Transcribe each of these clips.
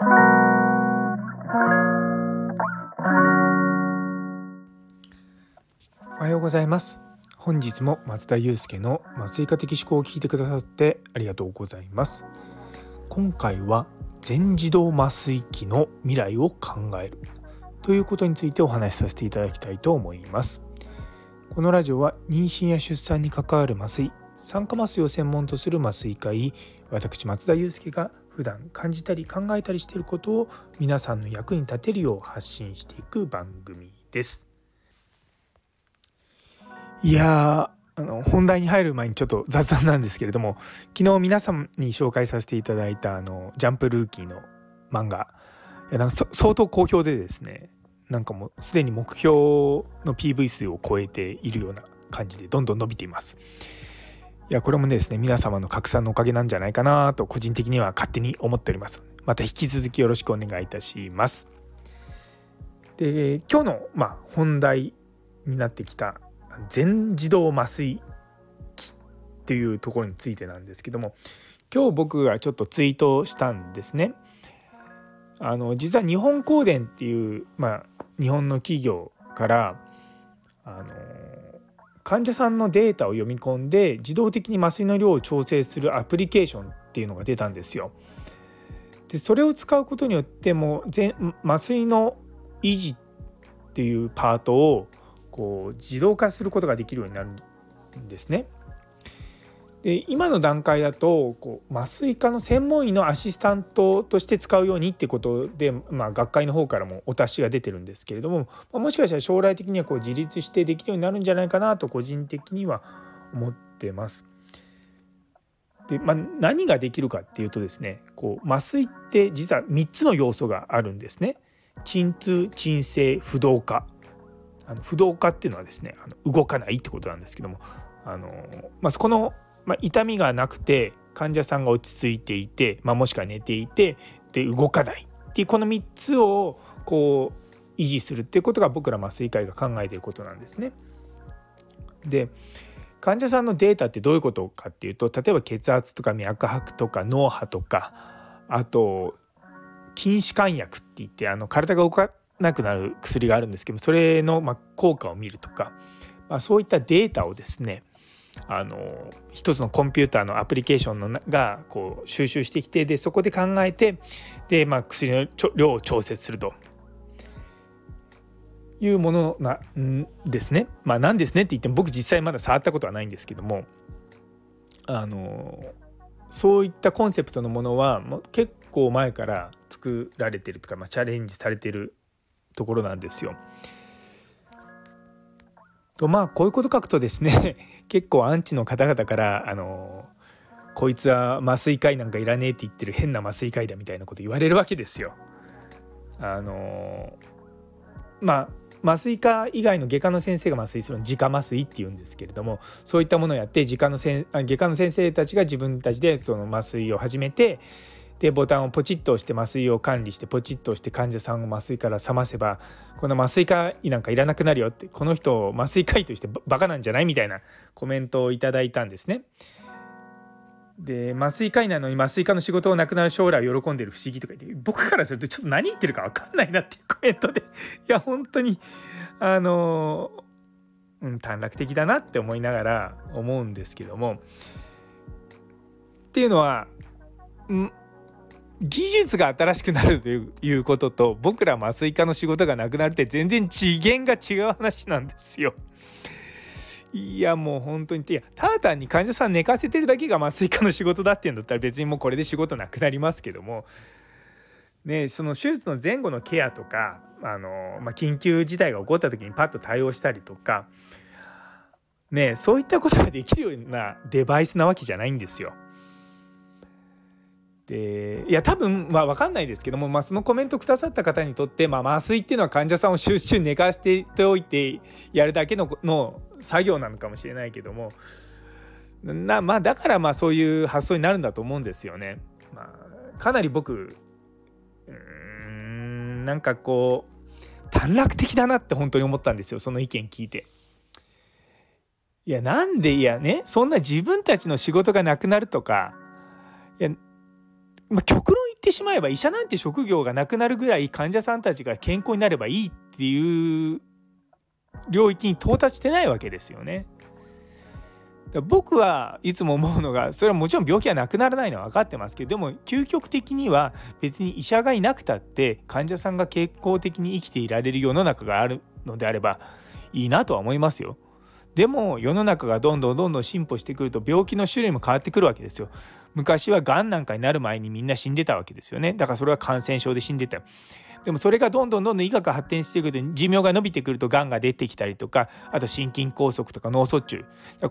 おはようございます。本日も松田祐介の麻酔科的思考を聞いてくださってありがとうございます。今回は全自動麻酔機の未来を考える。ということについてお話しさせていただきたいと思います。このラジオは妊娠や出産に関わる麻酔酸化麻酔を専門とする麻酔科医私松田祐介が普段感じたり考えたりしていることを皆さんの役に立てるよう発信していく番組ですいやあの本題に入る前にちょっと雑談なんですけれども昨日皆さんに紹介させていただいたあのジャンプルーキーの漫画いやなんか相当好評でですねなんかもうすでに目標の PV 数を超えているような感じでどんどん伸びています。いやこれもですね皆様の拡散のおかげなんじゃないかなと個人的には勝手に思っております。また引き続きよろしくお願いいたします。で今日のまあ本題になってきた全自動麻酔機っていうところについてなんですけども今日僕がちょっとツイートしたんですね。あの実は日本光電っていう、まあ、日本の企業からあの患者さんのデータを読み込んで自動的に麻酔の量を調整するアプリケーションっていうのが出たんですよ。でそれを使うことによっても麻酔の維持っていうパートをこう自動化することができるようになるんですね。で今の段階だとこう麻酔科の専門医のアシスタントとして使うようにってことで、まあ、学会の方からもお達しが出てるんですけれども、ま、もしかしたら将来的にはこう自立してできるようになるんじゃないかなと個人的には思ってます。でまあ、何ができるかっていうとですねこう麻酔って実は3つの要素があるんですね。鎮痛鎮静不動化あの不動化っていうのはですねあの動かないってことなんですけどもあの、まあ、この、まあ、痛みがなくて患者さんが落ち着いていて、まあ、もしくは寝ていてで動かないっていうこの3つをこう維持するっていうことが僕ら麻酔科医が考えていることなんですね。で患者さんのデータってどういうことかっていうと例えば血圧とか脈拍とか脳波とかあと筋弛緩薬って言ってあの体が動かなくなる薬があるんですけどそれのま効果を見るとか、まあ、そういったデータをですねあの一つのコンピューターのアプリケーションのがこう収集してきてでそこで考えてで、まあ、薬の量を調節するというものなんですね。まあ、なんですねって言っても僕実際まだ触ったことはないんですけどもあのそういったコンセプトのものは結構前から作られてるとか、まあ、チャレンジされてるところなんですよ。とまあこういうこと書くとですね 結構アンチの方々からあのこいつは麻酔科医なんかいらねえって言ってる変な麻酔科医だみたいなこと言われるわけですよ。あのまあ麻酔科以外の外科の先生が麻酔するの自家麻酔っていうんですけれどもそういったものをやって自科のせん外科の先生たちが自分たちでその麻酔を始めてでボタンをポチッと押して麻酔を管理してポチッと押して患者さんを麻酔から覚ませばこの麻酔科医なんかいらなくなるよってこの人を麻酔科医として バカなんじゃない？みたいなコメントをいただいたんですね。で麻酔科医なのに麻酔科の仕事をなくなる将来を喜んでる不思議とか言って僕からするとちょっと何言ってるか分かんないなっていうコメントでいや本当にあのうん、短絡的だなって思いながら思うんですけどもっていうのは技術が新しくなるということと僕ら麻酔科の仕事がなくなるって全然次元が違う話なんですよ。いやもう本当にいやただ単に患者さん寝かせてるだけが麻酔科の仕事だっていうんだったら別にもうこれで仕事なくなりますけども、ね、その手術の前後のケアとかあの、まあ、緊急事態が起こった時にパッと対応したりとか、ね、そういったことができるようなデバイスなわけじゃないんですよ。でいや多分まあ分かんないですけども、まあ、そのコメントくださった方にとって、まあ、麻酔っていうのは患者さんを集中寝かしておいてやるだけのの作業なのかもしれないけどもなまあだからまあそういう発想になるんだと思うんですよね。まあ、かなり僕うんなんかこう短絡的だなって本当に思ったんですよその意見聞いて。いやなんでいやねそんな自分たちの仕事がなくなるとかいやまあ、極論言ってしまえば医者なんて職業がなくなるぐらい患者さんたちが健康になればいいっていう領域に到達してないわけですよね。僕はいつも思うのがそれはもちろん病気はなくならないのは分かってますけどでも究極的には別に医者がいなくたって患者さんが健康的に生きていられる世の中があるのであればいいなとは思いますよ。でも世の中がどんどんどんどん進歩してくると病気の種類も変わってくるわけですよ。昔はがんなんかになる前にみんな死んでたわけですよね。だからそれは感染症で死んでた。でもそれがどんどんどんどん医学が発展してくると寿命が伸びてくるとがんが出てきたりとかあと心筋梗塞とか脳卒中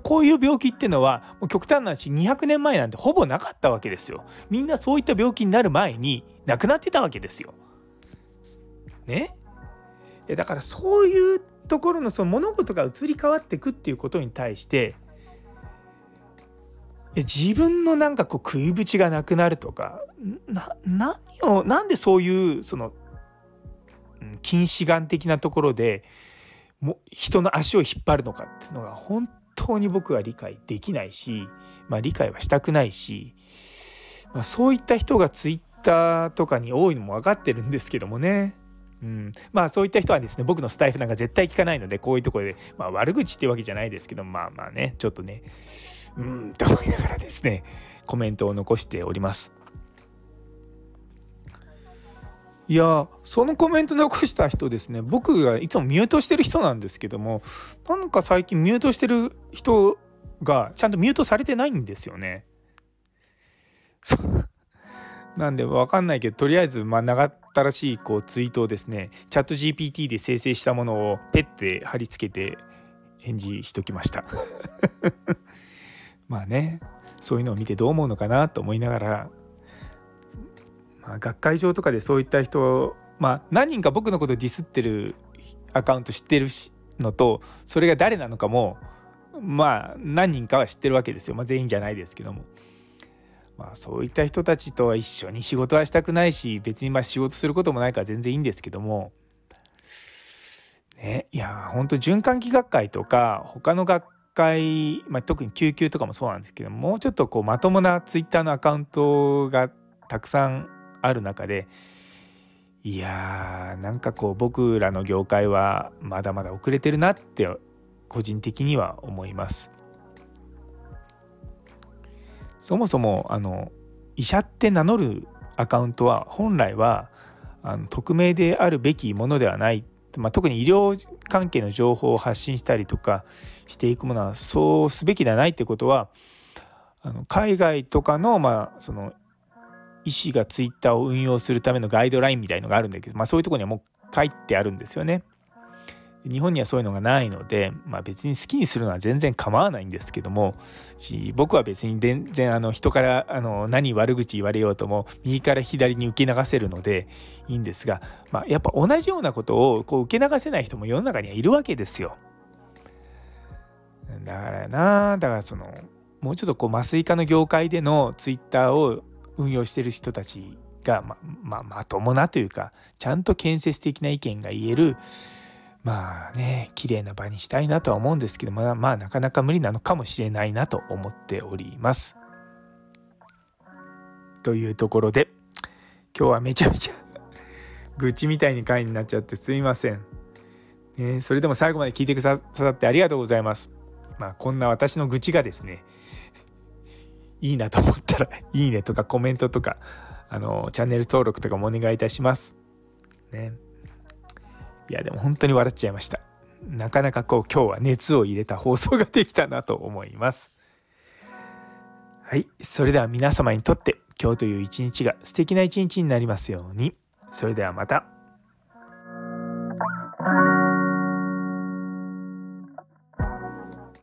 こういう病気っていうのはもう極端な話200年前なんてほぼなかったわけですよ。みんなそういった病気になる前に亡くなってたわけですよ。ね？だからそういうところのその物事が移り変わっていくっていうことに対して自分のなんかこう食いぶちがなくなるとかな何をなんでそういうその近視眼的なところでも人の足を引っ張るのかっていうのが本当に僕は理解できないし、まあ、理解はしたくないし、まあ、そういった人がツイッターとかに多いのも分かってるんですけどもね。うん、まあそういった人はですね僕のスタイフなんか絶対聞かないのでこういうところで、まあ、悪口っていうわけじゃないですけどまあまあねちょっとねうんと思いながらですねコメントを残しております。いやそのコメント残した人ですね僕がいつもミュートしてる人なんですけどもなんか最近ミュートしてる人がちゃんとミュートされてないんですよね。なんで分かんないけどとりあえずまあ長ったらしいこうツイートをですねチャット GPT で生成したものをペッて貼り付けて返事しときました まあねそういうのを見てどう思うのかなと思いながら、まあ、学会上とかでそういった人まあ何人か僕のことディスってるアカウント知ってるのとそれが誰なのかもまあ何人かは知ってるわけですよ、まあ、全員じゃないですけども。まあそういった人たちとは一緒に仕事はしたくないし別にまあ仕事することもないから全然いいんですけどもねいや本当循環器学会とか他の学会、まあ、特に救急とかもそうなんですけどもうちょっとこうまともなツイッターのアカウントがたくさんある中でいやーなんかこう僕らの業界はまだまだ遅れてるなって個人的には思います。そもそもあの医者って名乗るアカウントは本来はあの匿名であるべきものではない、まあ、特に医療関係の情報を発信したりとかしていくものはそうすべきではないってことはあの海外とかの,、まあその医師がツイッターを運用するためのガイドラインみたいのがあるんだけど、まあ、そういうとこにはもう書いてあるんですよね。日本にはそういうのがないので、まあ、別に好きにするのは全然構わないんですけども僕は別に全然あの人からあの何悪口言われようとも右から左に受け流せるのでいいんですが、まあ、やっぱ同じようなことをこう受け流せない人も世の中にはいるわけですよ。だからなだからそのもうちょっとこう麻酔科の業界でのツイッターを運用してる人たちがまままともなというかちゃんと建設的な意見が言えるまあね綺麗な場にしたいなとは思うんですけどまあまあなかなか無理なのかもしれないなと思っております。というところで今日はめちゃめちゃ 愚痴みたいに回になっちゃってすいません。ね、それでも最後まで聞いてくださってありがとうございます。まあこんな私の愚痴がですね いいなと思ったらいいねとかコメントとかあのチャンネル登録とかもお願いいたします。ね。いやでも本当に笑っちゃいました。なかなかこう今日は熱を入れた放送ができたなと思います。はいそれでは皆様にとって今日という一日が素敵な一日になりますように。それではまた。